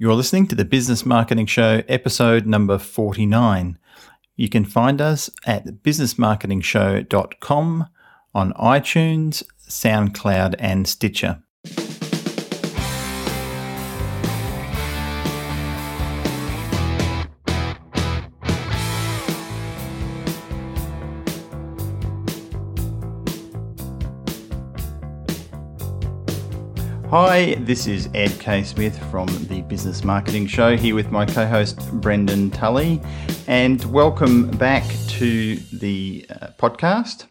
You're listening to the Business Marketing Show, episode number 49. You can find us at businessmarketingshow.com on iTunes, SoundCloud, and Stitcher. Hi, this is Ed K. Smith from the Business Marketing Show here with my co host Brendan Tully. And welcome back to the uh, podcast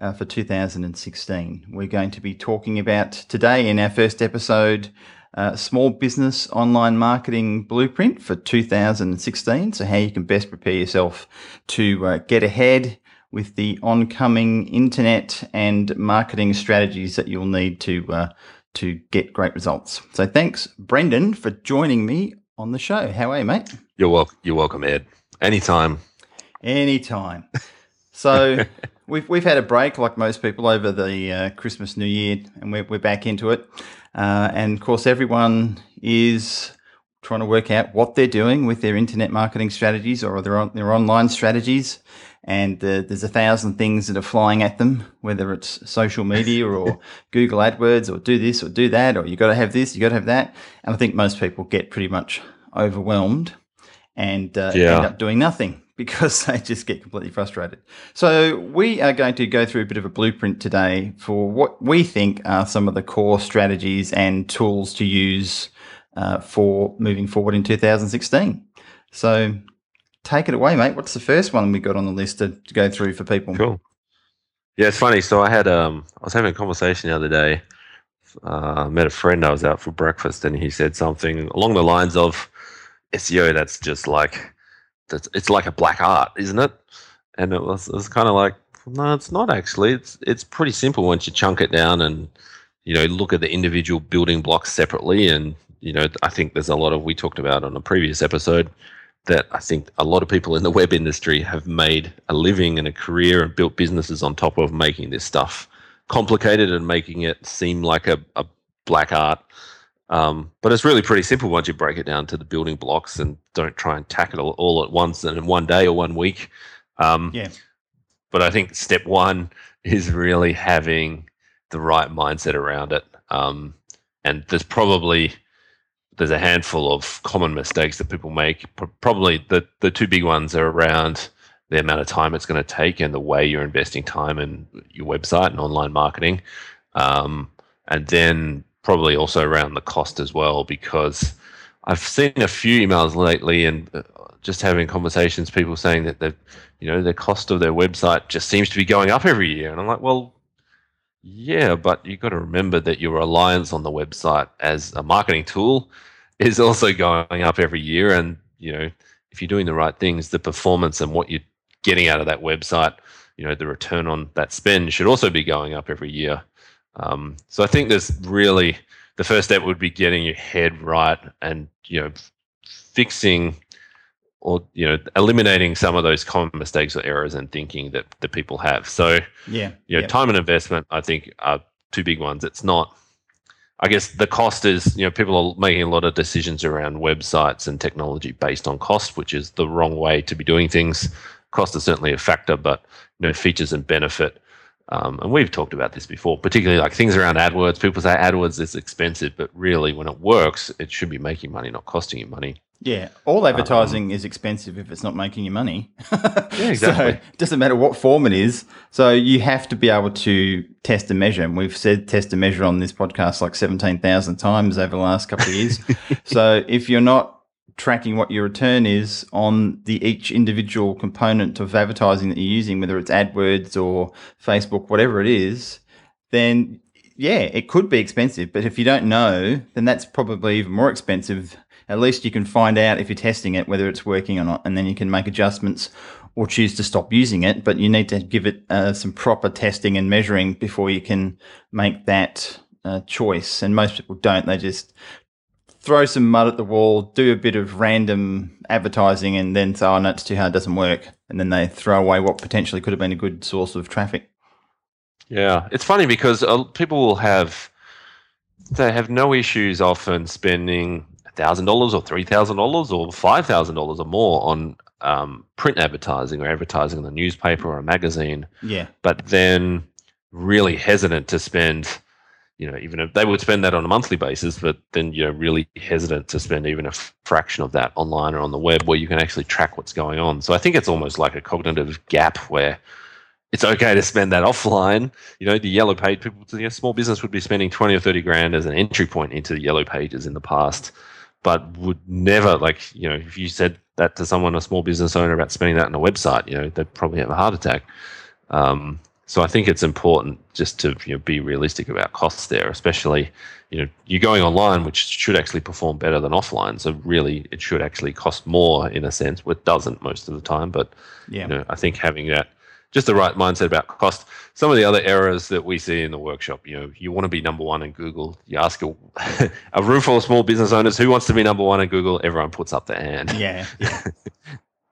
uh, for 2016. We're going to be talking about today in our first episode uh, Small Business Online Marketing Blueprint for 2016. So, how you can best prepare yourself to uh, get ahead with the oncoming internet and marketing strategies that you'll need to uh, to get great results. So thanks, Brendan, for joining me on the show. How are you, mate? You're welcome. You're welcome, Ed. Anytime. Anytime. So we've we've had a break, like most people, over the uh, Christmas New Year, and we're we're back into it. Uh, and of course, everyone is trying to work out what they're doing with their internet marketing strategies or their on, their online strategies and uh, there's a thousand things that are flying at them, whether it's social media or Google AdWords or do this or do that, or you got to have this, you got to have that. And I think most people get pretty much overwhelmed and uh, yeah. end up doing nothing because they just get completely frustrated. So we are going to go through a bit of a blueprint today for what we think are some of the core strategies and tools to use uh, for moving forward in 2016. So take it away, mate. What's the first one we got on the list to, to go through for people? Cool. Yeah, it's funny. So I had um, I was having a conversation the other day. Uh, met a friend. I was out for breakfast, and he said something along the lines of SEO. That's just like that's it's like a black art, isn't it? And it was it was kind of like no, it's not actually. It's it's pretty simple once you chunk it down and you know look at the individual building blocks separately. And you know, I think there's a lot of we talked about on a previous episode that I think a lot of people in the web industry have made a living and a career and built businesses on top of making this stuff complicated and making it seem like a, a black art. Um, but it's really pretty simple once you break it down to the building blocks and don't try and tackle it all at once and in one day or one week. Um, yeah. But I think step one is really having the right mindset around it. Um, and there's probably there's a handful of common mistakes that people make. Probably the the two big ones are around the amount of time it's going to take and the way you're investing time in your website and online marketing, um, and then probably also around the cost as well. Because I've seen a few emails lately and uh, just having conversations, people saying that the you know the cost of their website just seems to be going up every year, and I'm like, well, yeah, but you've got to remember that your reliance on the website as a marketing tool is also going up every year. And, you know, if you're doing the right things, the performance and what you're getting out of that website, you know, the return on that spend should also be going up every year. Um, so I think there's really the first step would be getting your head right and, you know, fixing or you know eliminating some of those common mistakes or errors and thinking that that people have so yeah you know yeah. time and investment i think are two big ones it's not I guess the cost is, you know, people are making a lot of decisions around websites and technology based on cost, which is the wrong way to be doing things. Cost is certainly a factor, but you know, features and benefit. Um, and we've talked about this before, particularly like things around AdWords. People say AdWords is expensive, but really, when it works, it should be making money, not costing you money. Yeah, all advertising um, is expensive if it's not making you money. yeah, exactly. so it doesn't matter what form it is. So you have to be able to test and measure. And we've said test and measure on this podcast like 17,000 times over the last couple of years. so if you're not tracking what your return is on the each individual component of advertising that you're using, whether it's AdWords or Facebook, whatever it is, then yeah, it could be expensive. But if you don't know, then that's probably even more expensive at least you can find out if you're testing it whether it's working or not, and then you can make adjustments or choose to stop using it. But you need to give it uh, some proper testing and measuring before you can make that uh, choice. And most people don't; they just throw some mud at the wall, do a bit of random advertising, and then say, "Oh no, it's too hard, it doesn't work," and then they throw away what potentially could have been a good source of traffic. Yeah, it's funny because uh, people will have they have no issues often spending thousand dollars or three thousand dollars or five thousand dollars or more on um, print advertising or advertising in the newspaper or a magazine. Yeah. But then really hesitant to spend, you know, even if they would spend that on a monthly basis, but then you're really hesitant to spend even a fraction of that online or on the web where you can actually track what's going on. So I think it's almost like a cognitive gap where it's okay to spend that offline. You know, the yellow page people, you know, small business would be spending 20 or 30 grand as an entry point into the yellow pages in the past, but would never, like, you know, if you said that to someone, a small business owner, about spending that on a website, you know, they'd probably have a heart attack. Um, so I think it's important just to you know, be realistic about costs there, especially, you know, you're going online, which should actually perform better than offline. So really, it should actually cost more in a sense. It doesn't most of the time, but Yeah. you know, I think having that just the right mindset about cost. Some of the other errors that we see in the workshop, you know, you want to be number one in Google. You ask a, a room full of small business owners who wants to be number one in Google. Everyone puts up their hand. Yeah. Yeah.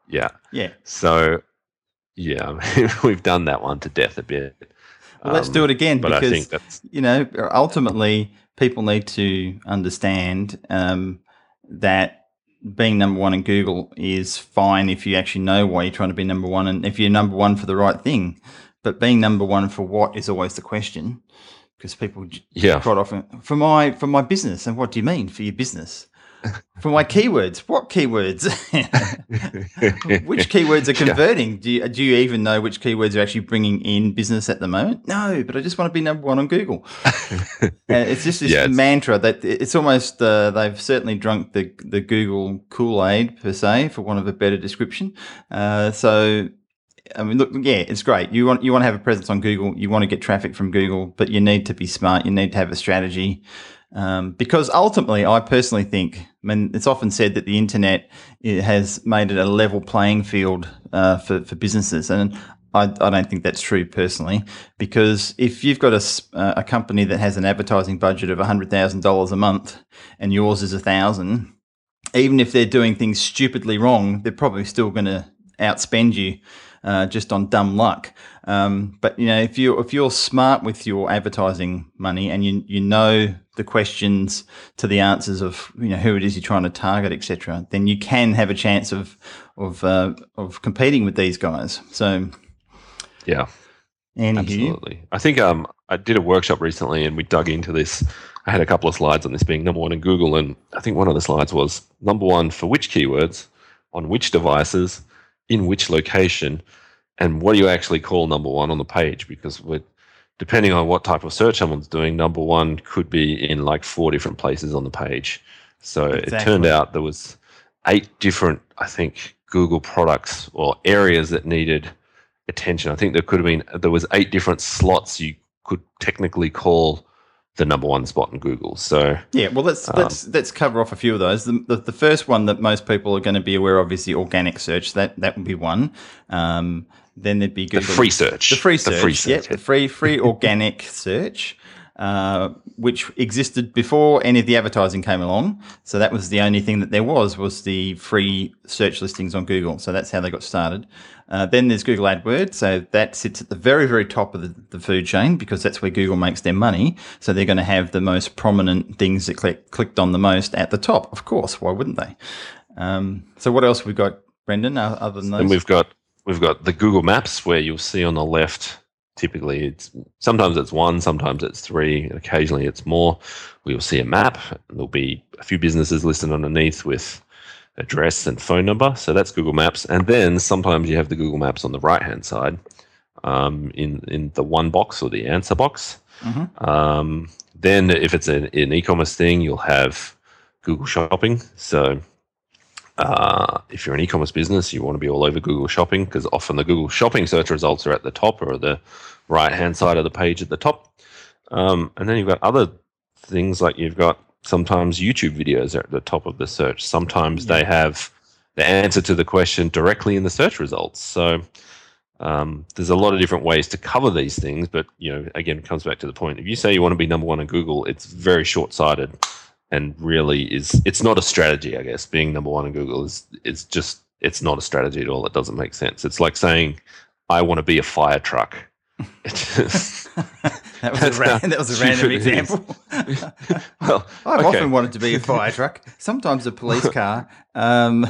Yeah. Yeah. So, yeah, we've done that one to death a bit. Well, let's Um, do it again But I because think that's you know ultimately people need to understand um, that being number one in Google is fine if you actually know why you're trying to be number one and if you're number one for the right thing. But being number one for what is always the question because people yeah. quite often for my for my business and what do you mean for your business? For my keywords, what keywords? which keywords are Yeah. converting? Do you, do you even know which keywords are actually bringing in business at the moment? No, but I just want to be number one on Google. and it's just this Yeah, it's- mantra that it's almost uh, they've certainly drunk the the Google Kool Aid per se, for want of a better description. Uh, so. I mean, look, yeah, it's great. You want you want to have a presence on Google. You want to get traffic from Google, but you need to be smart. You need to have a strategy, um, because ultimately, I personally think. I mean, it's often said that the internet has made it a level playing field uh, for for businesses, and I, I don't think that's true personally. Because if you've got a a company that has an advertising budget of hundred thousand dollars a month, and yours is a thousand, even if they're doing things stupidly wrong, they're probably still going to outspend you uh, just on dumb luck. Um, but you know, if you if you're smart with your advertising money and you you know the questions to the answers of you know who it is you're trying to target, etc., then you can have a chance of of uh, of competing with these guys. So, Yeah. anywho, Absolutely. I think um, I did a workshop recently and we dug into this. I had a couple of slides on this being number one in Google, and I think one of the slides was number one for which keywords, on which devices, in which location, and what do you actually call number one on the page? Because we're, depending on what type of search someone's doing, number one could be in like four different places on the page. So it turned out there was eight different, I think, Google products or areas that needed attention. I think there could have been there was eight different slots you could technically call the number one spot in Google. So Yeah, well, let's Um, let's let's cover off a few of those. The, the, the first one that most people are going to be aware of is the organic search. That that would be one. Um, then there'd be the Google free search, the free search, the free search. the free free organic search, uh, which existed before any of the advertising came along. So that was the only thing that there was was the free search listings on Google. So that's how they got started. Uh, then there's Google AdWords. So that sits at the very very top of the, the food chain because that's where Google makes their money. So they're going to have the most prominent things that click, clicked on the most at the top. Of course, why wouldn't they? Um, so what else we got, Brendan? Other than those, And we've got we've got the Google Maps where you'll see on the left. Typically, it's sometimes it's one, sometimes it's three, and occasionally it's more. We'll see a map. And there'll be a few businesses listed underneath with address and phone number. So that's Google Maps. And then sometimes you have the Google Maps on the right hand side, um, in in the one box or the answer box. Mhm. Um, then if it's an, an e-commerce thing, you'll have Google Shopping. So uh, if you're an e-commerce business, you want to be all over Google Shopping because often the Google Shopping search results are at the top or the right-hand side of the page at the top. Um, and then you've got other things like you've got sometimes YouTube videos are at the top of the search. Sometimes they have the answer to the question directly in the search results. So um, there's a lot of different ways to cover these things, but you know, again, it comes back to the point. If you say you want to be number one in Google, it's very short-sighted and really is it's not a strategy i guess being number one in google is it's just it's not a strategy at all it doesn't make sense it's like saying i want to be a fire truck just That was a, ra- that was a random is. example. well, I've okay. often wanted to be a fire truck, sometimes a police car. Um,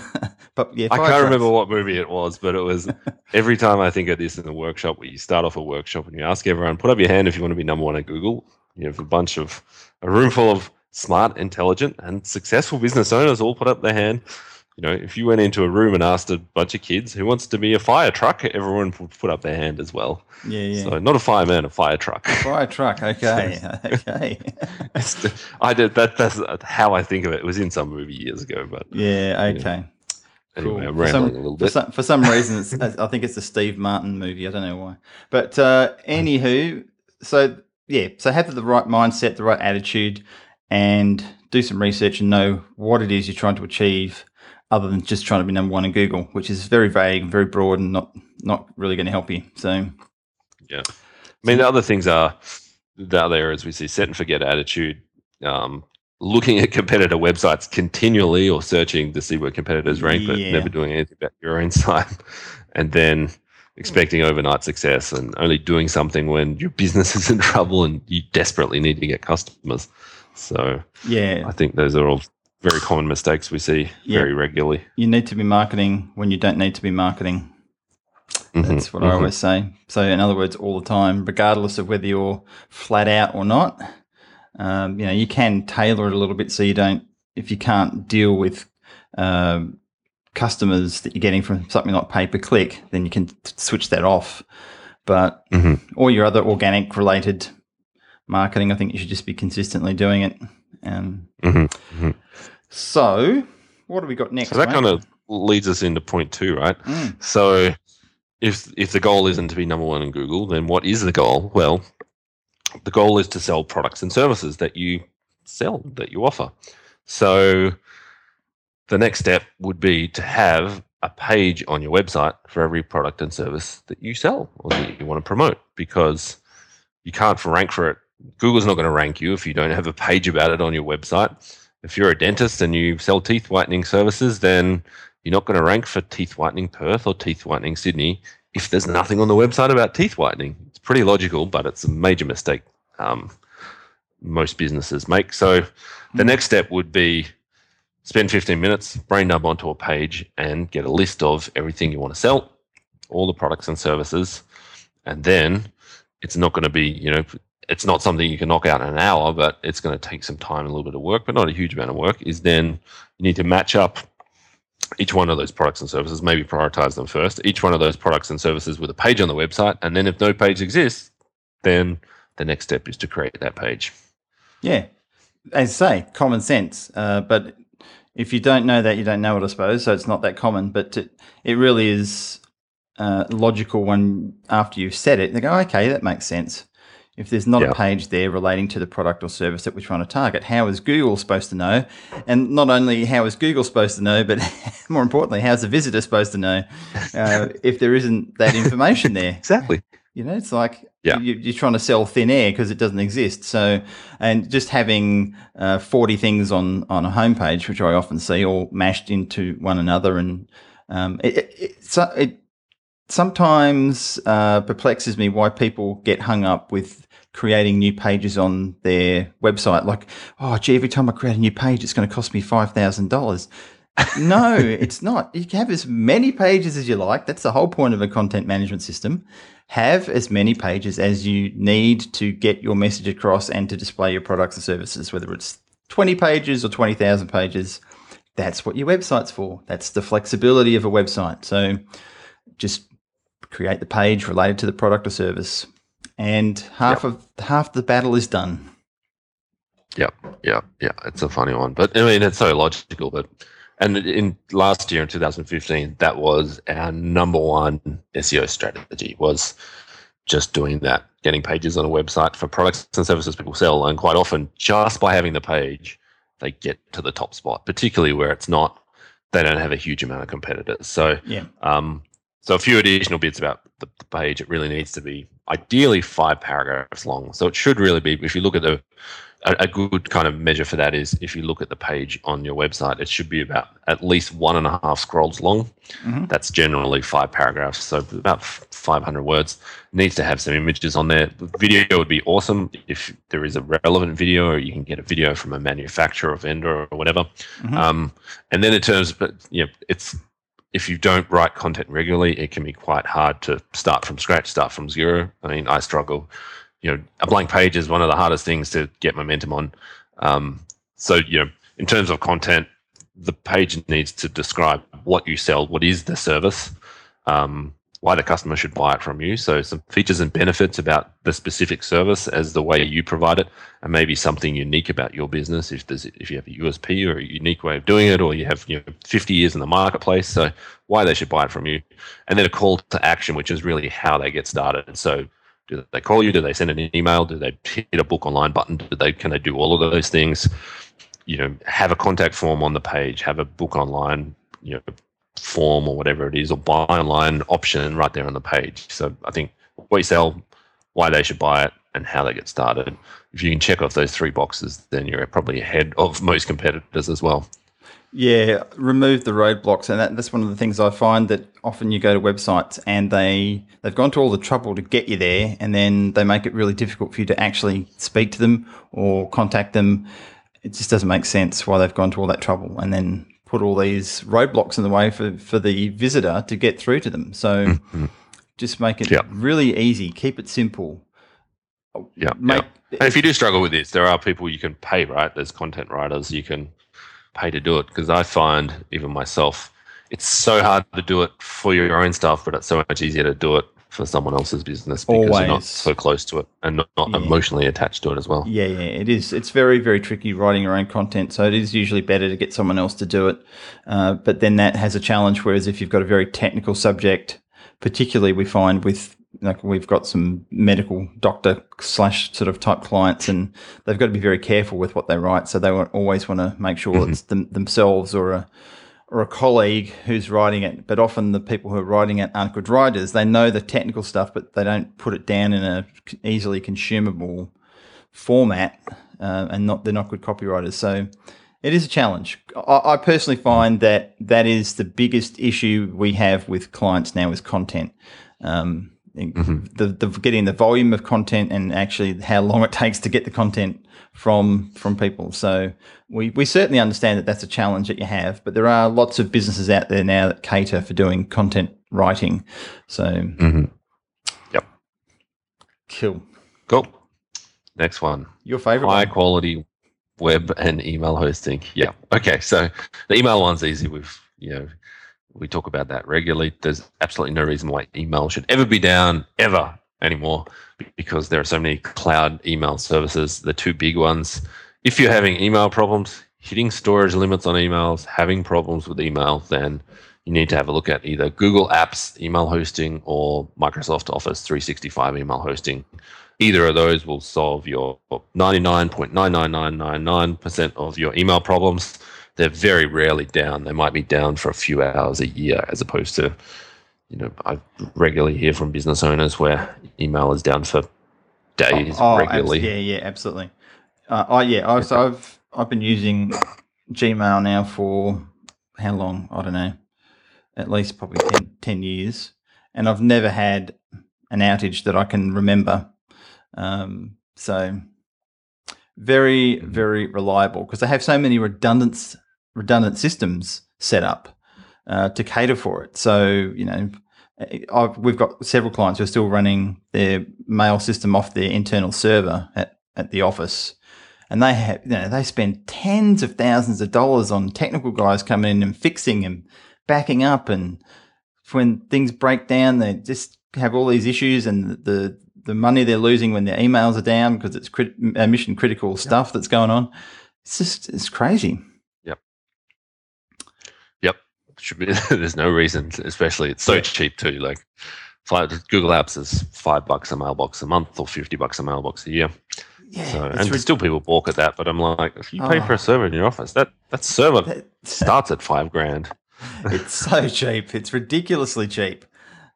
but yeah, I can't trucks. remember what movie it was, but it was every time I think of this in the workshop where you start off a workshop and you ask everyone, put up your hand if you want to be number one at Google. You have a bunch of a room full of smart, intelligent, and successful business owners all put up their hand. You know, if you went into a room and asked a bunch of kids who wants to be a fire truck, everyone would put up their hand as well. Yeah, yeah. So not a fireman, a fire truck. Fire truck. Okay, okay. I did that. That's how I think of it. It was in some movie years ago, but Yeah, okay. anyway, Cool. For some- a little For some, for some reason, it's, I think it's a Steve Martin movie. I don't know why. But uh, anywho, so yeah, so have the right mindset, the right attitude, and do some research and know what it is you're trying to achieve, other than just trying to be number one in Google, which is very vague and very broad and not not really going to help you. So yeah, I mean, the other things are the other areas we see set and forget attitude, um, looking at competitor websites continually or searching to see where competitors rank, but never doing anything about your own site, and then expecting overnight success and only doing something when your business is in trouble and you desperately need to get customers. So yeah, I think those are all very common mistakes we see Yeah. very regularly. you need to be marketing when you don't need to be marketing. Mhm, That's what I mhm. always say. So, in other words, all the time, regardless of whether you're flat out or not, um, you know, you can tailor it a little bit so you don't, if you can't deal with um, customers that you're getting from something like pay per click, then you can t- switch that off. But Mhm. all your other organic related marketing, I think you should just be consistently doing it. Um, Mhm, mhm. so, what have we got next? So that mate? kind of leads us into point two, right? Mm, So if if the goal isn't to be number one in Google, then what is the goal? Well, the goal is to sell products and services that you sell, that you offer. So the next step would be to have a page on your website for every product and service that you sell or that you want to promote because you can't rank for it. Google's not going to rank you if you don't have a page about it on your website. If you're a dentist and you sell teeth whitening services, then you're not going to rank for teeth whitening Perth or teeth whitening Sydney if there's nothing on the website about teeth whitening. It's pretty logical, but it's a major mistake um, most businesses make. So the Mm. next step would be spend 15 minutes, brain dump onto a page, and get a list of everything you want to sell, all the products and services, and then it's not going to be, you know, it's not something you can knock out in an hour, but it's going to take some time and a little bit of work, but not a huge amount of work. Is then you need to match up each one of those products and services, maybe prioritize them first, each one of those products and services with a page on the website. And then if no page exists, then the next step is to create that page. Yeah, as I say, common sense. Uh, but if you don't know that, you don't know it, I suppose. So it's not that common. But it, it really is uh, logical when after you've said it, they go, okay, that makes sense. If there's not Yeah. a page there relating to the product or service that we're trying to target, how is Google supposed to know? And not only how is Google supposed to know, but more importantly, how's the visitor supposed to know uh, if there isn't that information there? Exactly. You know, it's like Yeah. you, you're trying to sell thin air because it doesn't exist. So, and just having uh, 40 things on, on a homepage, which I often see, all mashed into one another, and um, it, it, it, so it sometimes uh, perplexes me why people get hung up with creating new pages on their website. Like, oh, gee, every time I create a new page, it's going to cost me five thousand dollars. no, it's not. You can have as many pages as you like. That's the whole point of a content management system. Have as many pages as you need to get your message across and to display your products and services, whether it's 20 pages or 20,000 pages. That's what your website's for. That's the flexibility of a website. So just create the page related to the product or service. And half of half the battle is done. Yeah, yeah, yeah. It's a funny one, but I mean, it's so logical. But and in last year in 2015, that was our number one SEO strategy was just doing that, getting pages on a website for products and services people sell, and quite often just by having the page, they get to the top spot, particularly where it's not. They don't have a huge amount of competitors. So Yeah. um, so a few additional bits about the, the page. It really needs to be ideally five paragraphs long. So it should really be. If you look at the a, a, good kind of measure for that is if you look at the page on your website, it should be about at least one and a half scrolls long. Mm-hmm. That's generally five paragraphs, so about 500 words. It needs to have some images on there. Video would be awesome if there is a relevant video, or you can get a video from a manufacturer or vendor or whatever. Mm-hmm. Um, and then in terms, but you know, it's if you don't write content regularly, it can be quite hard to start from scratch, start from zero. I mean, I struggle you know, a blank page is one of the hardest things to get momentum on. Um, so, you know, in terms of content, the page needs to describe what you sell, what is the service, um, why the customer should buy it from you. So, some features and benefits about the specific service as the way you provide it, and maybe something unique about your business if there's if you have a USP or a unique way of doing it, or you have you know 50 years in the marketplace. So, why they should buy it from you, and then a call to action, which is really how they get started. So, do they call you? Do they send an email? Do they hit a book online button? Do they can they do all of those things? You know, have a contact form on the page, have a book online, you know, form or whatever it is, or buy online option right there on the page. So I think what you sell, why they should buy it, and how they get started. If you can check off those three boxes, then you're probably ahead of most competitors as well. Yeah, remove the roadblocks, and that, that's one of the things I find that often you go to websites and they they've gone to all the trouble to get you there, and then they make it really difficult for you to actually speak to them or contact them. It just doesn't make sense why they've gone to all that trouble and then put all these roadblocks in the way for, for the visitor to get through to them. So mm-hmm. just make it really easy, keep it simple. Yeah. Make. And if you do struggle with this, there are people you can pay, right? There's content writers you can pay to do it because I find even myself, it's so hard to do it for your own stuff, but it's so much easier to do it for someone else's business because Always. you're not so close to it and not, not yeah. emotionally attached to it as well. Yeah, yeah, it is. It's very, very tricky writing your own content. So it is usually better to get someone else to do it. Uh, but then that has a challenge. Whereas if you've got a very technical subject, particularly we find with like we've got some medical doctor slash sort of type clients and they've got to be very careful with what they write so they always want to make sure mm-hmm. it's them, themselves or a or a colleague who's writing it but often the people who are writing it aren't good writers they know the technical stuff but they don't put it down in a easily consumable format uh, and not they're not good copywriters so it is a challenge. I, I personally find that that is the biggest issue we have with clients now is content. Um, mm-hmm. the, the getting the volume of content and actually how long it takes to get the content from from people. So we we certainly understand that that's a challenge that you have, but there are lots of businesses out there now that cater for doing content writing. So, mm-hmm. yep, cool, cool. Next one, your favorite high one. quality web and email hosting. Yeah. Okay. So the email one's easy. We've you know we talk about that regularly. There's absolutely no reason why email should ever be down ever anymore because there are so many cloud email services, the two big ones. If you're having email problems, hitting storage limits on emails, having problems with email, then you need to have a look at either Google Apps email hosting or Microsoft Office 365 email hosting. Either of those will solve your 99.99999% of your email problems they're very rarely down. They might be down for a few hours a year, as opposed to, you know, I regularly hear from business owners where email is down for days oh, oh regularly. yeah, yeah, absolutely. Uh, oh, yeah. I, so I've I've been using Gmail now for how long? I don't know. At least probably 10, 10 years, and I've never had an outage that I can remember. Um, so very, mm-hmm. very reliable because they have so many redundant redundant systems set up uh, to cater for it. So, you know, I've, we've got several clients who are still running their mail system off their internal server at, at the office. And they have, you know, they spend tens of thousands of dollars on technical guys coming in and fixing and backing up. And when things break down, they just have all these issues and the, the money they're losing when their emails are down because it's crit- uh, mission critical stuff that's going on. It's just, it's crazy. Should be there's no reason especially it's so yeah. cheap too like five, google apps is five bucks a mailbox a month or 50 bucks a mailbox a year yeah, so, and re- still people balk at that but i'm like if you pay oh, for a server in your office that that server that, starts at five grand it's so cheap it's ridiculously cheap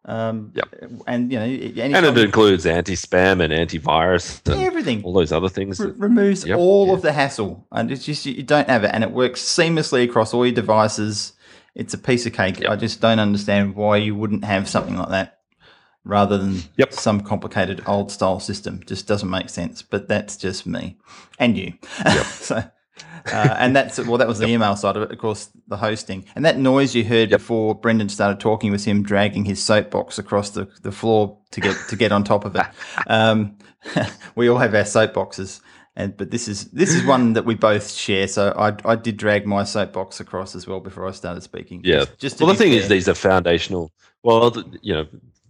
Um, Yep. And you know, and it includes anti-spam and antivirus and everything all those other things. that- removes Yep, all yeah. of the hassle, and it's just you don't have it, and it works seamlessly across all your devices. It's a piece of cake. Yep. I just don't understand why you wouldn't have something like that rather than Yep. some complicated old style system. Just doesn't make sense. But that's just me and you. so. Uh, and that's well, that was the email side of it. Of course, the hosting and that noise you heard Yep. before Brendan started talking was him dragging his soapbox across the, the floor to get to get on top of it. Um, we all have our soapboxes, and but this is this is one that we both share. So I I did drag my soapbox across as well before I started speaking. Yeah. Just to well, the thing is, these are foundational. Well, you know,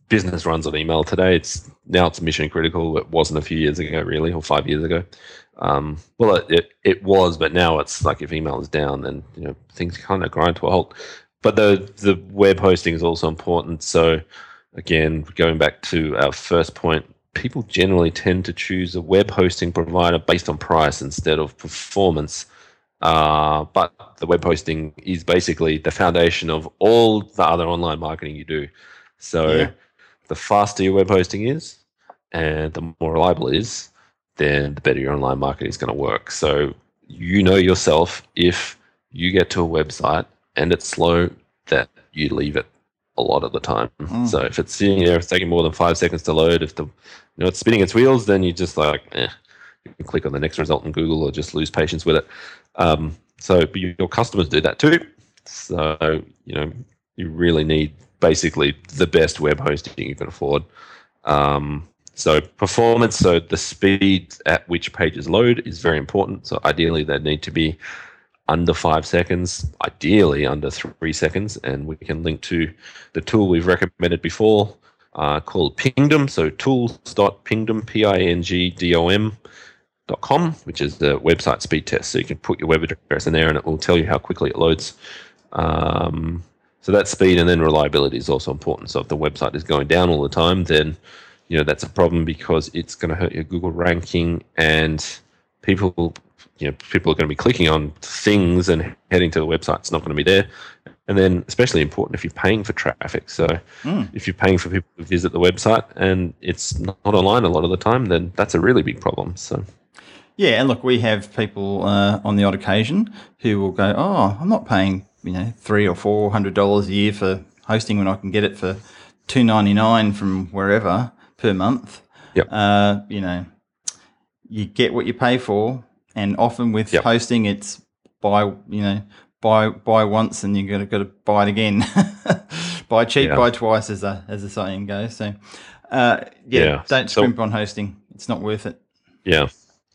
business runs on email today. It's now it's mission critical. It wasn't a few years ago, really, or five years ago. Um, well, it, it it was, but now it's like if email is down, then you know things kind of grind to a halt. But the the web hosting is also important. So again, going back to our first point, people generally tend to choose a web hosting provider based on price instead of performance. Uh, but the web hosting is basically the foundation of all the other online marketing you do. So Yeah. the faster your web hosting is and the more reliable it is, then the better your online marketing is going to work. So you know yourself if you get to a website and it's slow, that you leave it a lot of the time. Mm. So if it's it's taking more than five seconds to load, if the you know it's spinning its wheels, then you just like eh, you can click on the next result in Google or just lose patience with it. Um, so your customers do that too. So you know you really need basically the best web hosting you can afford. Um, so performance, so the speed at which pages load is very important. So ideally, they need to be under five seconds, ideally under three seconds, and we can link to the tool we've recommended before uh, called Pingdom. So tools.pingdom, P-I-N-G-D-O-M dot com, which is the website speed test. So you can put your web address in there, and it will tell you how quickly it loads. Um, so that speed and then reliability is also important. So if the website is going down all the time, then you know that's a problem because it's going to hurt your Google ranking, and people, you know, people are going to be clicking on things and heading to the website. It's not going to be there, and then especially important if you're paying for traffic. So Mm. if you're paying for people to visit the website and it's not online a lot of the time, then that's a really big problem. So Yeah, and look, we have people uh, on the odd occasion who will go, "Oh, I'm not paying you know three or four hundred dollars a year for hosting when I can get it for two ninety nine from wherever per month." Yep. Uh, you know, you get what you pay for, and often with Yep. hosting, it's buy you know buy buy once and you got to got to buy it again. buy cheap, Yeah. buy twice, as the as the saying goes. So, uh, yeah, Yeah, don't so- scrimp on hosting; it's not worth it. yeah.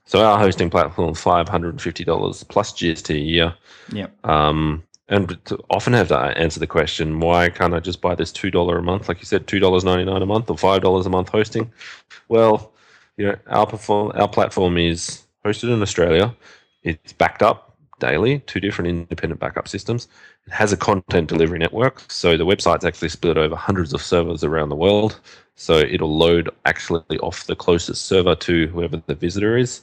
So our hosting platform five hundred and fifty dollars plus GST a year. Yep. Um, and to often have to answer the question, why can't I just buy this two dollar a month, like you said, two dollars ninety nine a month or five dollars a month hosting? Well, you know, our perform our platform is hosted in Australia. It's backed up daily, two different independent backup systems. It has a content delivery network, so the website's actually split over hundreds of servers around the world. So it'll load actually off the closest server to whoever the visitor is.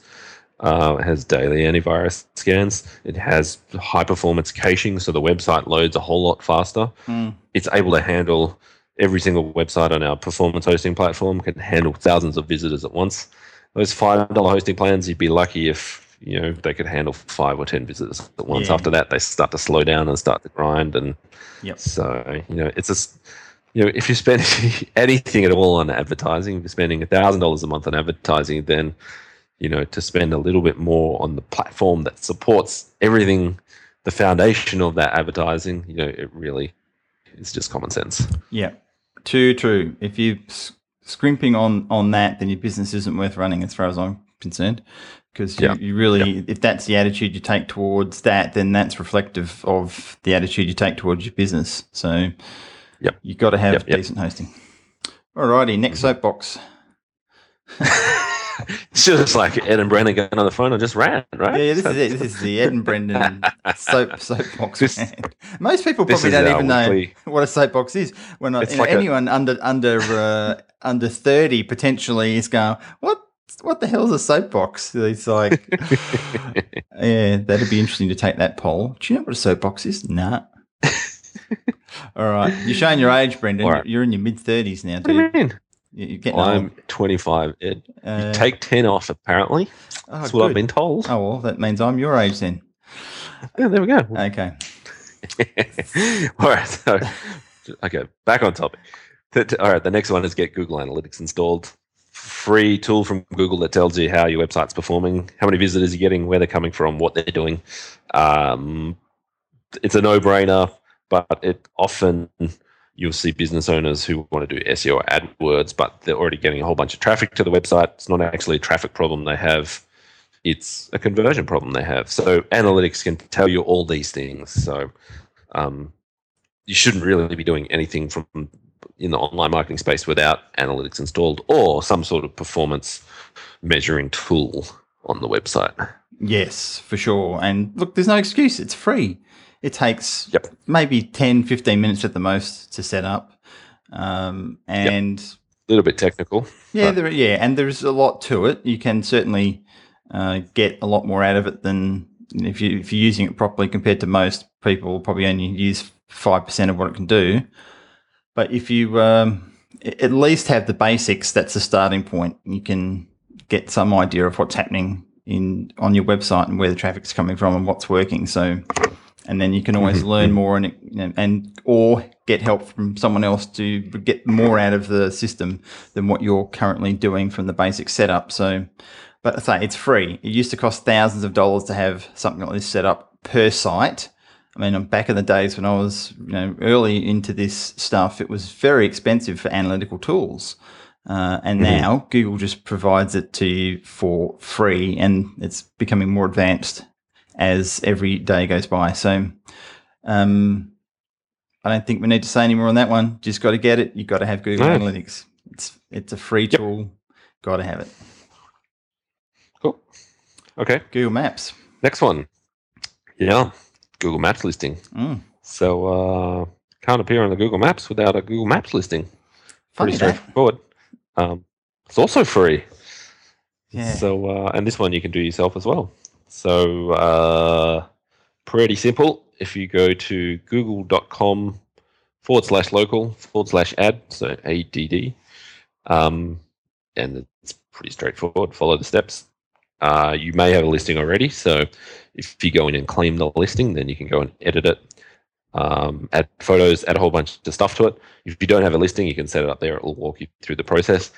Uh, it has daily antivirus scans. It has high performance caching, so the website loads a whole lot faster. Mm. It's able to handle every single website on our performance hosting platform, can handle thousands of visitors at once. Those $5 hosting plans, you'd be lucky if you know they could handle five or 10 visitors at once. Yeah. After that, they start to slow down and start to grind. And Yep. so, you know, it's just, you know, if you spend anything at all on advertising, if you're spending $1,000 a month on advertising, then you know, to spend a little bit more on the platform that supports everything, the foundation of that advertising, you know, it really is just common sense. Yeah, too true. If you scrimping on on that, then your business isn't worth running, as far as I'm concerned. Because you, Yeah. you really, if that's the attitude you take towards that, then that's reflective of the attitude you take towards your business. So, Yep. you got to have Yep, yep. decent hosting. Alrighty, next mm-hmm. soapbox. It's just like Ed and Brendan going on the phone and just ran, right? Yeah, this is it. This is the Ed and Brendan soap soapbox. This- Most people probably don't even know what a soapbox is. When you know, like a- anyone under under uh, under thirty potentially is going, what what the hell is a soapbox? It's like, yeah, that'd be interesting to take that poll. Do you know what a soapbox is? Nah. All right. You're showing your age, Brendan. Right. You're in your mid 30s now, What do you mean? You- You're getting I'm old. 25. Ed. Uh, Take 10 off, apparently. oh, That's what I've been told. Oh, well, that means I'm your age then. Yeah, there we go. Okay. all right. So, okay, back on topic. All right, the next one is get Google Analytics installed. Free tool from Google that tells you how your website's performing, how many visitors you're getting, where they're coming from, what they're doing. Um, it's a no-brainer, but it often you'll see business owners who want to do SEO or AdWords, but they're already getting a whole bunch of traffic to the website. It's not actually a traffic problem they have; it's a conversion problem they have. So analytics can tell you all these things. So um, you shouldn't really be doing anything from in the online marketing space without analytics installed or some sort of performance measuring tool on the website. Yes, for sure. And look, there's no excuse. It's free. It takes Yep. maybe 10, 15 minutes at the most to set up. Um, and A little bit technical. yeah, there, yeah, and there's a lot to it. You can certainly uh, get a lot more out of it than if you if you're using it properly compared to most people. Probably only use five percent of what it can do. But if you um, at least have the basics, that's the starting point. You can get some idea of what's happening in on your website and where the traffic's coming from and what's working. So, and then you can always mm-hmm. learn mm-hmm. more and you know, and or get help from someone else to get more out of the system than what you're currently doing from the basic setup. So, but I say it's free. It used to cost thousands of dollars to have something like this set up per site. I mean, I'm back in the days when I was, you know, early into this stuff, it was very expensive for analytical tools. Uh, and mm-hmm. now Google just provides it to you for free, and it's becoming more advanced as every day goes by. So, um, I don't think we need to say any more on that one. Just got to get it. You've got to have Google. Analytics. It's it's a free Yep. tool. Got to have it. Cool. Okay. Google Maps. Next one. Yeah. Google Maps listing. Mm, So uh, can't appear on the Google Maps without a Google Maps listing. funny Pretty straightforward. Um, it's also free. Yeah. So, uh, and this one you can do yourself as well. So, uh, pretty simple. If you go to google.com forward slash local forward slash ad, so ADD, um, and it's pretty straightforward. Follow the steps. Uh, you may have a listing already. So, if you go in and claim the listing, then you can go and edit it, um, add photos, add a whole bunch of stuff to it. If you don't have a listing, you can set it up there. It will walk you through the process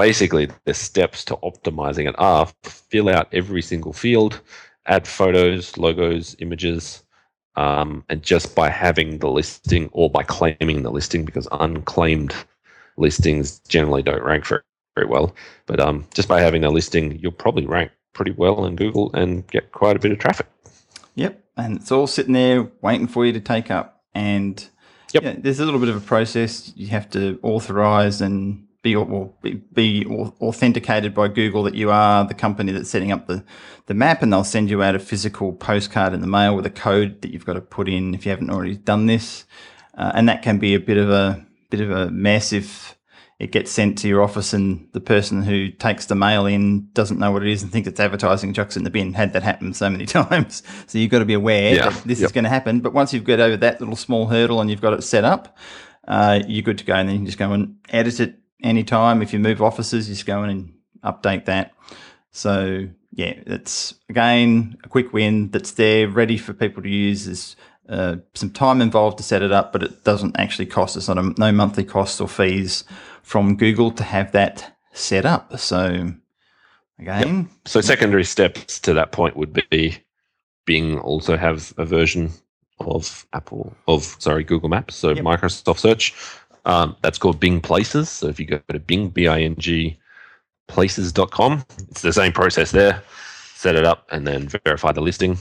basically the steps to optimizing it are fill out every single field, add photos, logos, images, um, and just by having the listing or by claiming the listing, because unclaimed listings generally don't rank very, very well. But um, just by having a listing, you'll probably rank pretty well in Google and get quite a bit of traffic. Yep, and it's all sitting there waiting for you to take up. And Yep. yeah, there's a little bit of a process. You have to authorize and be or be, be authenticated by Google that you are the company that's setting up the the map, and they'll send you out a physical postcard in the mail with a code that you've got to put in if you haven't already done this. Uh, and that can be a bit of a bit of a mess if it gets sent to your office and the person who takes the mail in doesn't know what it is and thinks it's advertising chucks it in the bin. Had that happen so many times. So you've got to be aware Yeah. that this is going to happen. But once you've got over that little small hurdle and you've got it set up, uh, you're good to go. And then you can just go and edit it anytime. If you move offices, you just go in and update that. So yeah, it's again a quick win that's there, ready for people to use. There's uh, some time involved to set it up, but it doesn't actually cost us on no monthly costs or fees from Google to have that set up. So again, So secondary steps to that point would be Bing also have a version of Apple of sorry Google Maps, so Yep. Microsoft Search. Um, that's called Bing Places. So if you go to Bing B I N G places.com, it's the same process there. Set it up and then verify the listing.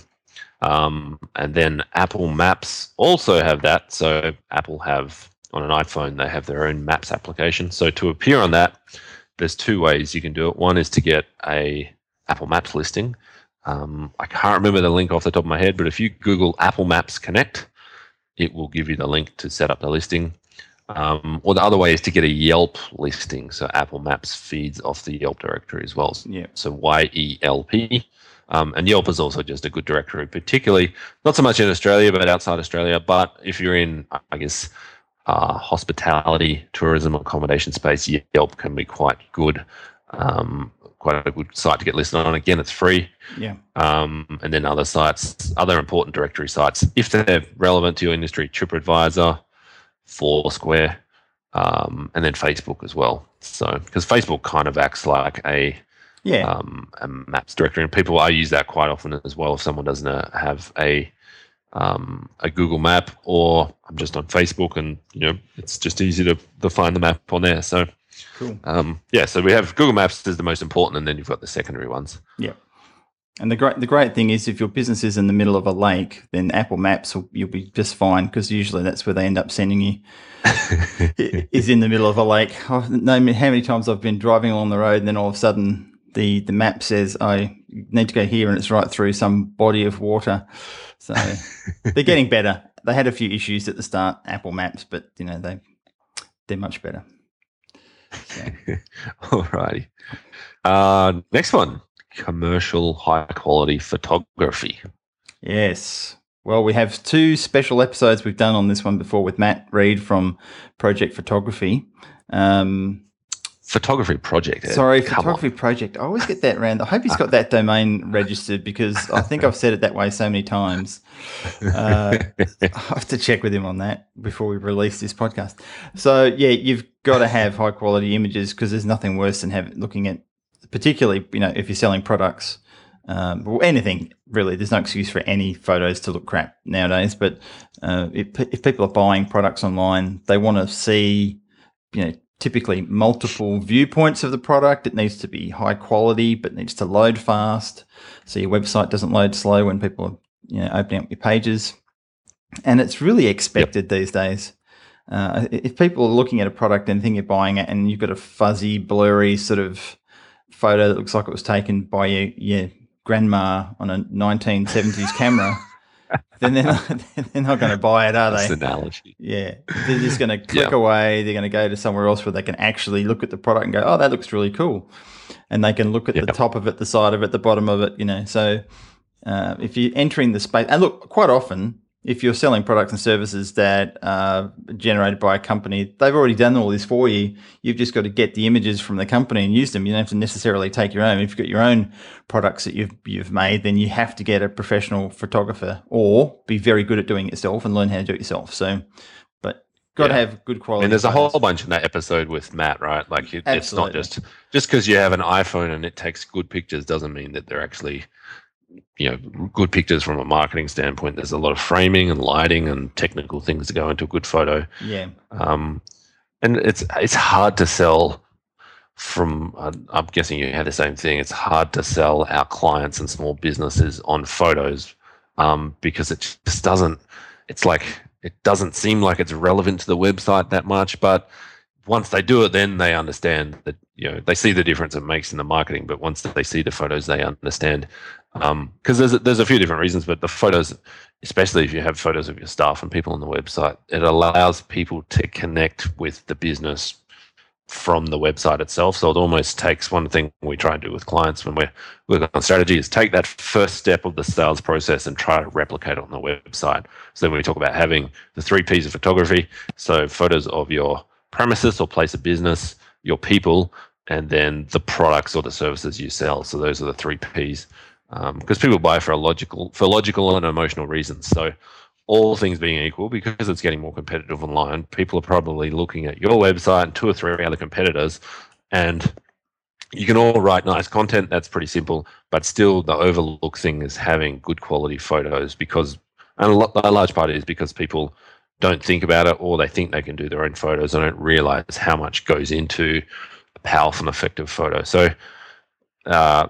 Um, and then Apple Maps also have that. So Apple have on an iPhone they have their own Maps application. So to appear on that, there's two ways you can do it. One is to get a Apple Maps listing. Um, I can't remember the link off the top of my head, but if you Google Apple Maps Connect, it will give you the link to set up the listing. Um, or the other way is to get a Yelp listing. So Apple Maps feeds off the Yelp directory as well. yeah, So Y E L P. Um, and Yelp is also just a good directory, particularly not so much in Australia, but outside Australia. But if you're in, I guess, uh, hospitality, tourism, accommodation space, Yelp can be quite good. Um, quite a good site to get listed on. Again, it's free. Yeah. Um, and then other sites, other important directory sites, if they're relevant to your industry, TripAdvisor, Foursquare, um, and then Facebook as well. So, because Facebook kind of acts like a yeah um, a maps directory, and people I use that quite often as well. If someone doesn't uh, have a um, a Google Map, or I'm just on Facebook, and you know it's just easy to, to find the map on there. So, cool. um, yeah, so we have Google Maps is the most important, and then you've got the secondary ones. Yeah. And the great the great thing is, if your business is in the middle of a lake, then Apple Maps will you'll be just fine because usually that's where they end up sending you. is in the middle of a lake. I know how many times I've been driving along the road, and then all of a sudden the the map says I need to go here, and it's right through some body of water. So they're getting better. They had a few issues at the start, Apple Maps, but you know they they're much better. So, Alrighty. Uh, next one commercial high quality photography. yes. Well, we have two special episodes we've done on this one before with Matt Reed from Project Photography. Um, Photography project. Ed. Sorry, Come photography project. I always get that around. I hope he's got that domain registered because I think I've said it that way so many times. Uh, I have to check with him on that before we release this podcast. So yeah, you've got to have high quality images because there's nothing worse than have, looking at, particularly you know if you're selling products um, or anything really. There's no excuse for any photos to look crap nowadays. But uh, if, if people are buying products online, they want to see you know typically multiple viewpoints of the product. It needs to be high quality, but needs to load fast. So your website doesn't load slow when people are you know opening up your pages. And it's really expected these days. Uh, if people are looking at a product and think you're buying it, and you've got a fuzzy, blurry sort of photo that looks like it was taken by your, your grandma on a 1970s camera, then they're not, they're not going to buy it, are That's they? the analogy. Yeah, they're just going to click Yeah. away. They're going to go to somewhere else where they can actually look at the product and go, "Oh, that looks really cool," and they can look at the top of it, the side of it, the bottom of it. You know, so uh, if you're entering the space, and look, quite often, if you're selling products and services that are generated by a company, they've already done all this for you. You've just got to get the images from the company and use them. You don't have to necessarily take your own. If you've got your own products that you've you've made, then you have to get a professional photographer or be very good at doing it yourself and learn how to do it yourself. So, but got to have good quality. And there's a whole bunch in that episode with Matt, right? Like it, it's not just just because you have an iPhone and it takes good pictures doesn't mean that they're actually, you know, good pictures from a marketing standpoint. There's a lot of framing and lighting and technical things to go into a good photo. Yeah, Um, and it's it's hard to sell from. Uh, I'm guessing you had the same thing. It's hard to sell our clients and small businesses on photos um, because it just doesn't. It's like it doesn't seem like it's relevant to the website that much, but once they do it, then they understand that you know they see the difference it makes in the marketing. But once they see the photos, they understand Um, because there's a, there's a few different reasons. But the photos, especially if you have photos of your staff and people on the website, it allows people to connect with the business from the website itself. So it almost takes one thing we try and do with clients when we're working on strategy is take that first step of the sales process and try to replicate it on the website. So then we talk about having the three P's of photography. So photos of your premises or place of business, your people, and then the products or the services you sell. So those are the three P's. Because people buy for a logical, for logical and emotional reasons. So all things being equal, because it's getting more competitive online, people are probably looking at your website and two or three other competitors, and you can all write nice content. That's pretty simple, but still, the overlook thing is having good quality photos because, and a, lo- a large part is because people don't think about it or they think they can do their own photos and don't realize how much goes into a powerful and effective photo. So, uh,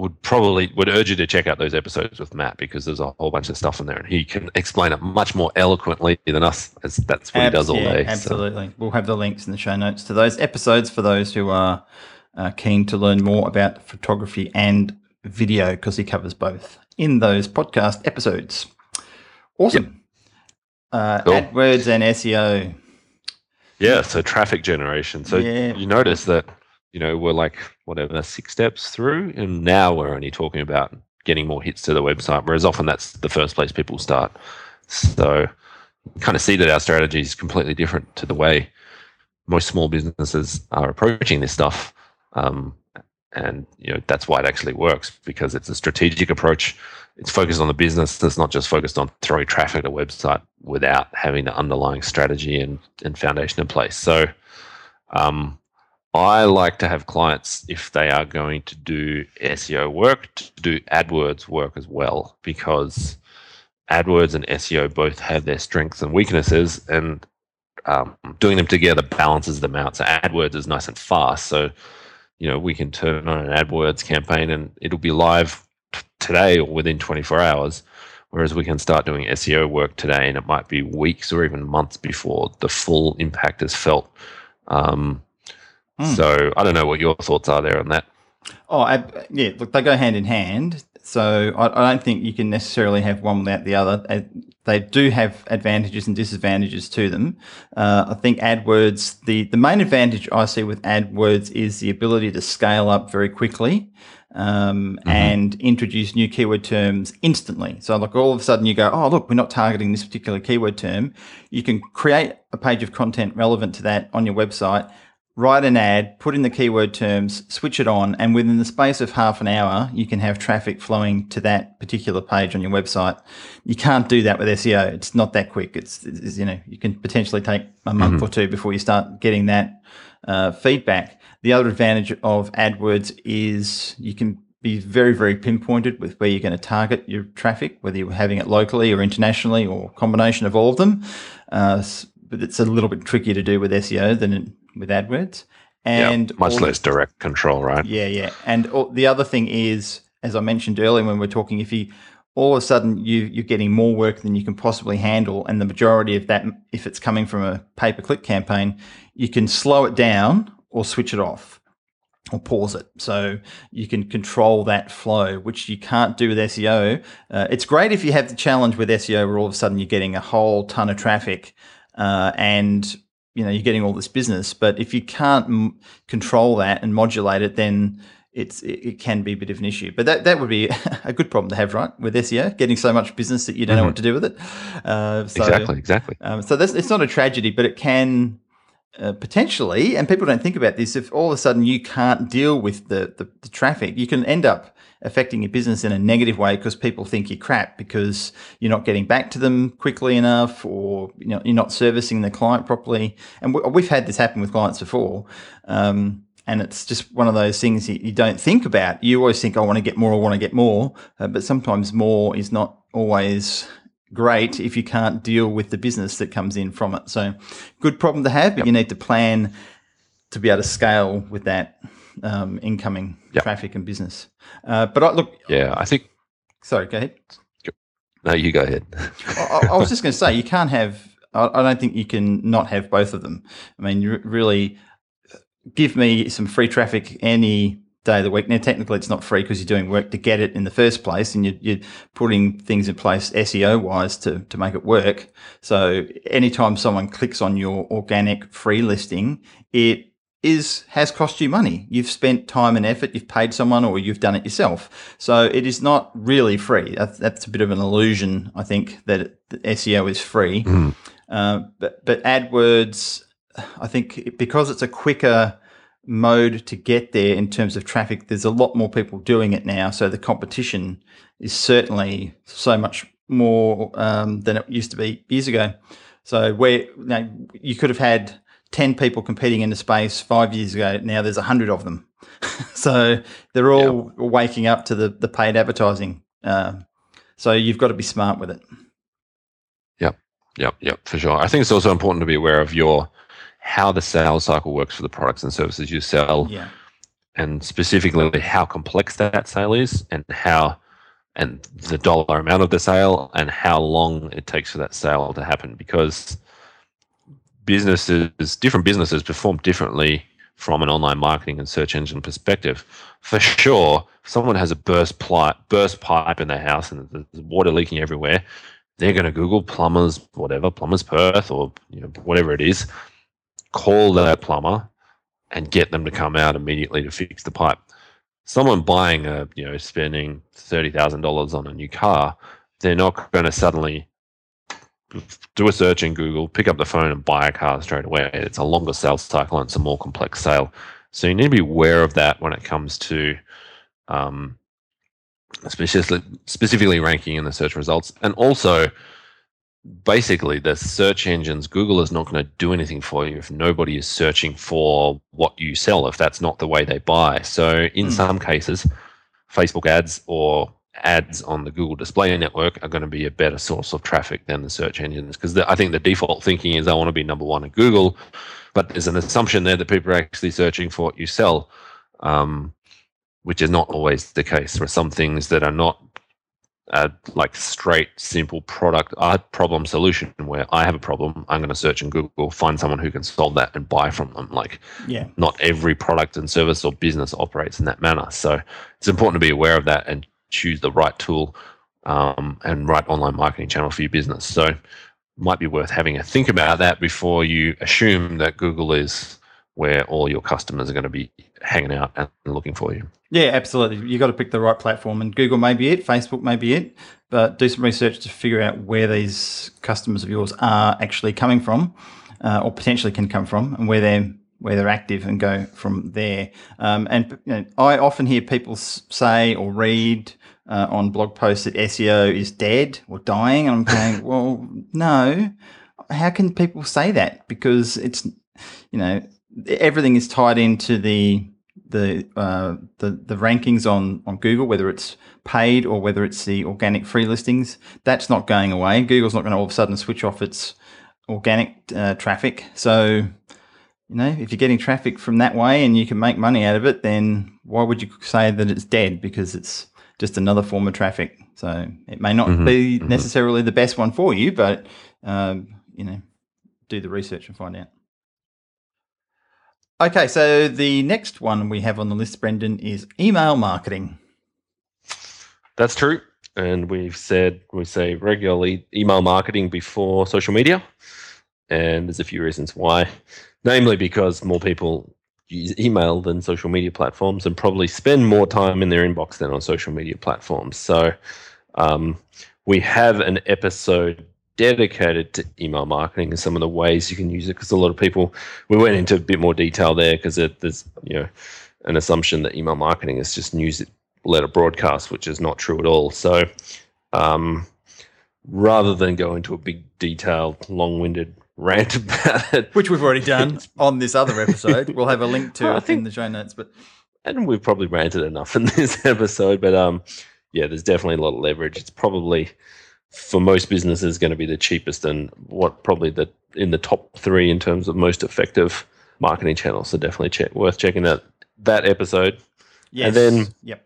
would probably would urge you to check out those episodes with Matt because there's a whole bunch of stuff in there and he can explain it much more eloquently than us. As that's what he does all yeah, day. so. Absolutely. We'll have the links in the show notes to those episodes for those who are uh, keen to learn more about photography and video because he covers both in those podcast episodes. Awesome. Uh, Cool. AdWords and SEO. Yeah, so traffic generation. So Yeah. you notice that, you know, we're like whatever six steps through, and now we're only talking about getting more hits to the website, whereas often that's the first place people start. So kind of see that our strategy is completely different to the way most small businesses are approaching this stuff. Um, and you know that's why it actually works because it's a strategic approach. It's focused on the business. It's not just focused on throwing traffic at a website without having the underlying strategy and, and foundation in place. So um, I like to have clients if they are going to do SEO work to do AdWords work as well because AdWords and SEO both have their strengths and weaknesses, and um, doing them together balances them out. So AdWords is nice and fast. So you know we can turn on an AdWords campaign and it'll be live t- today or within 24 hours. Whereas we can start doing SEO work today, and it might be weeks or even months before the full impact is felt. Um, mm. So I don't know what your thoughts are there on that. Oh, I, yeah. Look, they go hand in hand. So I, I, don't think you can necessarily have one without the other. They do have advantages and disadvantages to them. Uh, I think AdWords, the, the main advantage I see with AdWords is the ability to scale up very quickly um, mm-hmm. and introduce new keyword terms instantly. So, like all of a sudden, you go, oh, look, we're not targeting this particular keyword term. You can create a page of content relevant to that on your website write an ad, put in the keyword terms, switch it on, and within the space of half an hour, you can have traffic flowing to that particular page on your website. You can't do that with SEO. It's not that quick. It's, it's you know, you can potentially take a month mm-hmm. or two before you start getting that uh, feedback. The other advantage of AdWords is you can be very, very pinpointed with where you're going to target your traffic, whether you're having it locally or internationally or combination of all of them. Uh, but it's a little bit trickier to do with SEO than with AdWords. And yep, much less direct control, right? Yeah, yeah. And all, the other thing is, as I mentioned earlier when we are talking, if you all of a sudden you you're getting more work than you can possibly handle, and the majority of that, if it's coming from a pay per click campaign, you can slow it down or switch it off or pause it. So you can control that flow, which you can't do with SEO. Uh, it's great if you have the challenge with SEO where all of a sudden you're getting a whole ton of traffic uh, and you know you're getting all this business. But if you can't m- control that and modulate it, then it's it, it, can be a bit of an issue. But that that would be a good problem to have, right? With SEO, getting so much business that you don't mm-hmm. know what to do with it. Uh, so, exactly, exactly. Um, so that's it's not a tragedy, but it can. Uh, potentially, and people don't think about this. If all of a sudden you can't deal with the, the, the traffic, you can end up affecting your business in a negative way because people think you're crap because you're not getting back to them quickly enough or you know, you're not servicing the client properly. And we've had this happen with clients before. Um, and it's just one of those things you, you, don't think about. You always think, I want to get more, I want to get more. Uh, but sometimes more is not always great if you can't deal with the business that comes in from it. So, good problem to have, but you need to plan to be able to scale with that um, incoming yep. traffic and business. Uh, but I, look, yeah, I think. Sorry, go ahead. No, you go ahead. I, I, was just going to say you can't have. I, don't think you can not have both of them. I mean, you really give me some free traffic any day of the week. Now, technically, it's not free because you're doing work to get it in the first place, and you're, you're putting things in place SEO wise to to make it work. So, anytime someone clicks on your organic free listing, it is has cost you money. You've spent time and effort, you've paid someone or you've done it yourself. So it is not really free. That's, that's a bit of an illusion, I think, that, it, that SEO is free. Mm. Uh, but, but AdWords, I think because it's a quicker mode to get there in terms of traffic, there's a lot more people doing it now. So the competition is certainly so much more um, than it used to be years ago. So where you, know, you could have had 10 people competing in the space five years ago. Now there's 100 of them. so they're all waking up to the, the paid advertising. Uh, so you've got to be smart with it. Yep. Yep. Yep. For sure. I think it's also important to be aware of your how the sales cycle works for the products and services you sell. Yeah. And specifically how complex that sale is and how and the dollar amount of the sale and how long it takes for that sale to happen because businesses, different businesses perform differently from an online marketing and search engine perspective. For sure, someone has a burst pipe, burst pipe in their house and there's water leaking everywhere, they're going to Google plumbers, whatever, plumbers Perth or you know, whatever it is, call that plumber and get them to come out immediately to fix the pipe. someone buying a you know spending thirty thousand dollars on a new car, they're not going to suddenly do a search in Google, pick up the phone, and buy a car straight away. It's a longer sales cycle and it's a more complex sale. So you need to be aware of that when it comes to um, specifically, specifically ranking in the search results. And also, basically, the search engines, Google is not going to do anything for you if nobody is searching for what you sell, if that's not the way they buy. So in mm. some cases, Facebook ads or ads on the Google Display Network are going to be a better source of traffic than the search engines because I think the default thinking is I want to be number one at Google, but there's an assumption there that people are actually searching for what you sell, um, which is not always the case. There are some things that are not uh, like straight, simple product uh, problem solution where I have a problem, I'm going to search in Google, find someone who can solve that and buy from them. Like, yeah, not every product and service or business operates in that manner. So it's important to be aware of that and choose the right tool um, and right online marketing channel for your business. So, might be worth having a think about that before you assume that Google is where all your customers are going to be hanging out and looking for you. Yeah, absolutely. You've got to pick the right platform, and Google may be it, Facebook may be it, but do some research to figure out where these customers of yours are actually coming from, uh, or potentially can come from, and where they're where they're active and go from there. Um, and you know, I often hear people say or read uh, on blog posts that SEO is dead or dying. And I'm going, well, no. How can people say that? Because it's, you know, everything is tied into the the uh, the the rankings on on Google, whether it's paid or whether it's the organic free listings. That's not going away. Google's not going to all of a sudden switch off its organic uh, traffic. So, you know, if you're getting traffic from that way and you can make money out of it, then why would you say that it's dead? Because it's just another form of traffic. So it may not mm-hmm, be mm-hmm. necessarily the best one for you, but um, you know, do the research and find out. Okay, so the next one we have on the list, Brendan, is email marketing. That's true, and we've said we say regularly email marketing before social media, and there's a few reasons why. Namely, because more people use email than social media platforms and probably spend more time in their inbox than on social media platforms. So um, we have an episode dedicated to email marketing and some of the ways you can use it because a lot of people we went into a bit more detail there because there's you know an assumption that email marketing is just newsletter broadcast which is not true at all so um, rather than go into a big detailed long-winded rant about it, which we've already done on this other episode. We'll have a link to it think, in the show notes. But and we've probably ranted enough in this episode. But um, yeah, there's definitely a lot of leverage. It's probably for most businesses going to be the cheapest and what probably the in the top three in terms of most effective marketing channels. So definitely check worth checking out that episode. Yes. And then yep.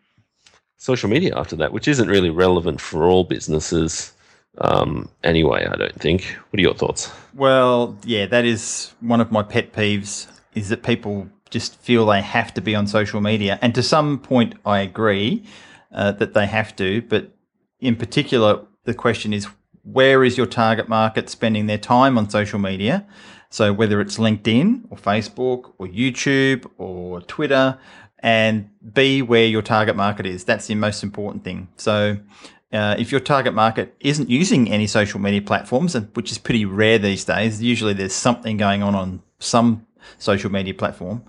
social media after that, which isn't really relevant for all businesses um, anyway, I don't think. What are your thoughts? Well, yeah, that is one of my pet peeves is that people just feel they have to be on social media. And to some point, I agree uh, that they have to. But in particular, the question is where is your target market spending their time on social media? So whether it's LinkedIn or Facebook or YouTube or Twitter, and be where your target market is. That's the most important thing. So uh, if your target market isn't using any social media platforms, which is pretty rare these days, usually there's something going on on some social media platform,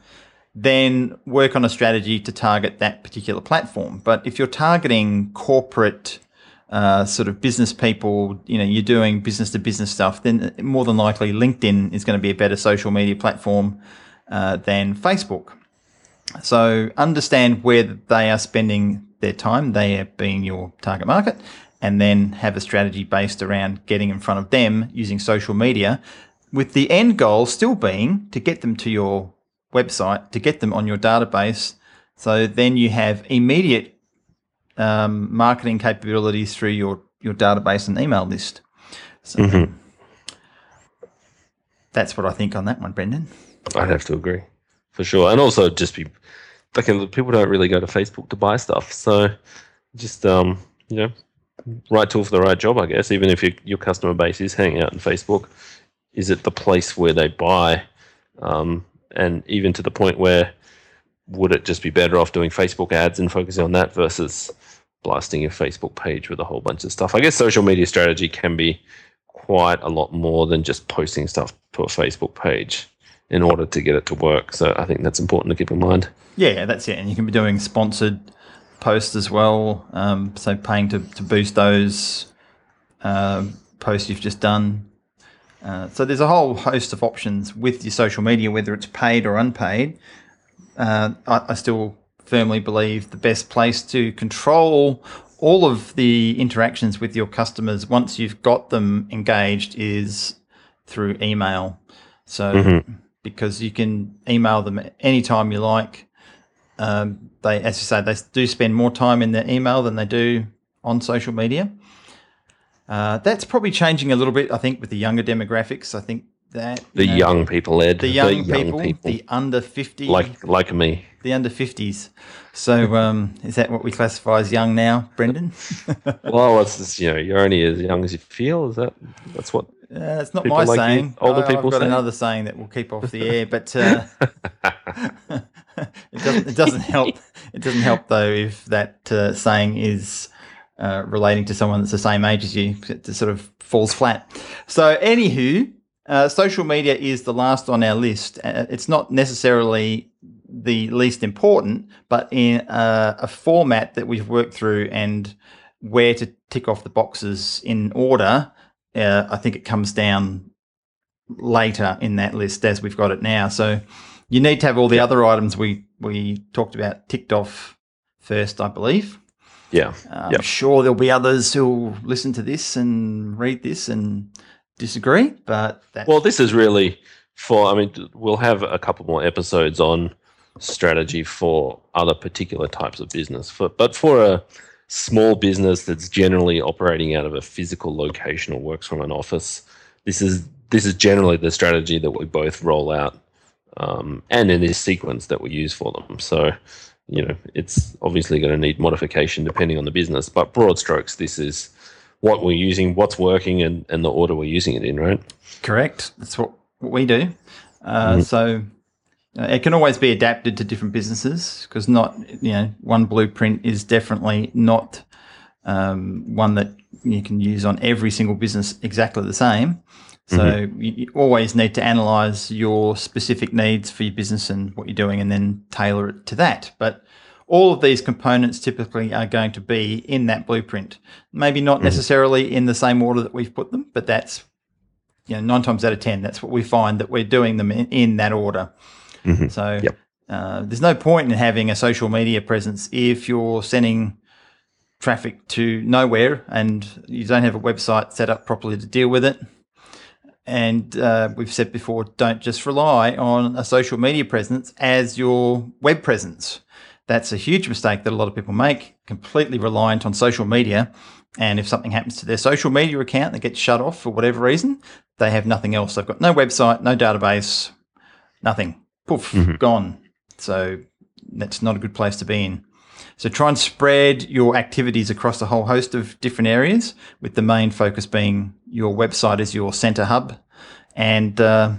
then work on a strategy to target that particular platform. But if you're targeting corporate uh, sort of business people, you know, you're doing business to business stuff, then more than likely LinkedIn is going to be a better social media platform uh, than Facebook. So understand where they are spending their time, they are being your target market, and then have a strategy based around getting in front of them using social media, with the end goal still being to get them to your website, to get them on your database. So then you have immediate um, marketing capabilities through your, your database and email list. So mm-hmm. that's what I think on that one, Brendan. I'd have to agree for sure, and also just be like people don't really go to Facebook to buy stuff, so just um, you know, right tool for the right job, I guess. Even if your your customer base is hanging out in Facebook, is it the place where they buy? Um, and even to the point where would it just be better off doing Facebook ads and focusing on that versus blasting your Facebook page with a whole bunch of stuff? I guess social media strategy can be quite a lot more than just posting stuff to a Facebook page in order to get it to work. So I think that's important to keep in mind. Yeah, that's it. And you can be doing sponsored posts as well. Um, so paying to, to boost those uh, posts you've just done. Uh, so there's a whole host of options with your social media, whether it's paid or unpaid. Uh, I, I still firmly believe the best place to control all of the interactions with your customers once you've got them engaged is through email. So mm-hmm. Because you can email them anytime you like. Um, they, as you say, they do spend more time in their email than they do on social media. Uh, that's probably changing a little bit, I think, with the younger demographics. I think that the know, young people, Ed, the young, the young people, people, the under fifty, like like me, the under fifties. So, um, is that what we classify as young now, Brendan? well, it's just, you know you're only as young as you feel. Is that that's what? Uh, it's not my like saying. You, older I, people. I've got say? another saying that we'll keep off the air, but uh, it doesn't. It doesn't help. It doesn't help though if that uh, saying is uh, relating to someone that's the same age as you. It sort of falls flat. So, anywho, uh, social media is the last on our list. Uh, it's not necessarily the least important, but in a, format that we've worked through and where to tick off the boxes in order, uh, I think it comes down later in that list as we've got it now. So you need to have all the other items we, we talked about ticked off first, I believe. Yeah. I'm yep. sure there'll be others who'll listen to this and read this and disagree, but well, this is really for. I mean, we'll have a couple more episodes on strategy for other particular types of business. For, but for a small business that's generally operating out of a physical location or works from an office, this is this is generally the strategy that we both roll out, um, and in this sequence that we use for them. So you know, it's obviously going to need modification depending on the business, but broad strokes, this is what we're using, what's working, and, and the order we're using it in, right? Correct. That's what, what we do. Uh, mm-hmm. So it can always be adapted to different businesses because not, you know, one blueprint is definitely not um, one that you can use on every single business exactly the same. So mm-hmm. you, you, always need to analyze your specific needs for your business and what you're doing and then tailor it to that. But all of these components typically are going to be in that blueprint. Maybe not mm-hmm. necessarily in the same order that we've put them, but that's you know nine times out of ten that's what we find that we're doing them in, in that order. Mm-hmm. So yep. uh, there's no point in having a social media presence if you're sending traffic to nowhere and you don't have a website set up properly to deal with it and uh, we've said before, don't just rely on a social media presence as your web presence. That's a huge mistake that a lot of people make, completely reliant on social media. And if something happens to their social media account, they get shut off for whatever reason, they have nothing else. They've got no website, no database, nothing. Poof, mm-hmm. gone. So that's not a good place to be in. So try and spread your activities across a whole host of different areas, with the main focus being your website as your center hub, and uh,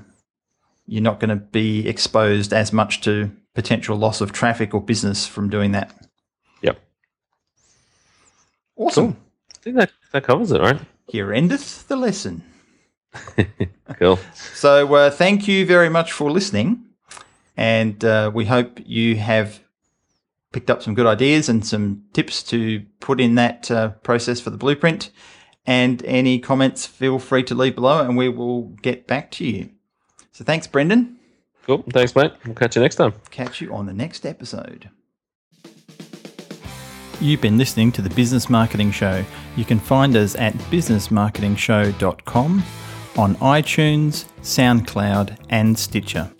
you're not going to be exposed as much to potential loss of traffic or business from doing that. Yep. Awesome. Cool. I think that, that covers it, right? Here endeth the lesson. cool. So, uh, thank you very much for listening. And uh, we hope you have picked up some good ideas and some tips to put in that uh, process for the blueprint. And any comments, feel free to leave below and we will get back to you. So thanks, Brendan. Cool. Thanks, mate. We'll catch you next time. Catch you on the next episode. You've been listening to the Business Marketing Show. You can find us at businessmarketingshow.com on iTunes, SoundCloud, and Stitcher.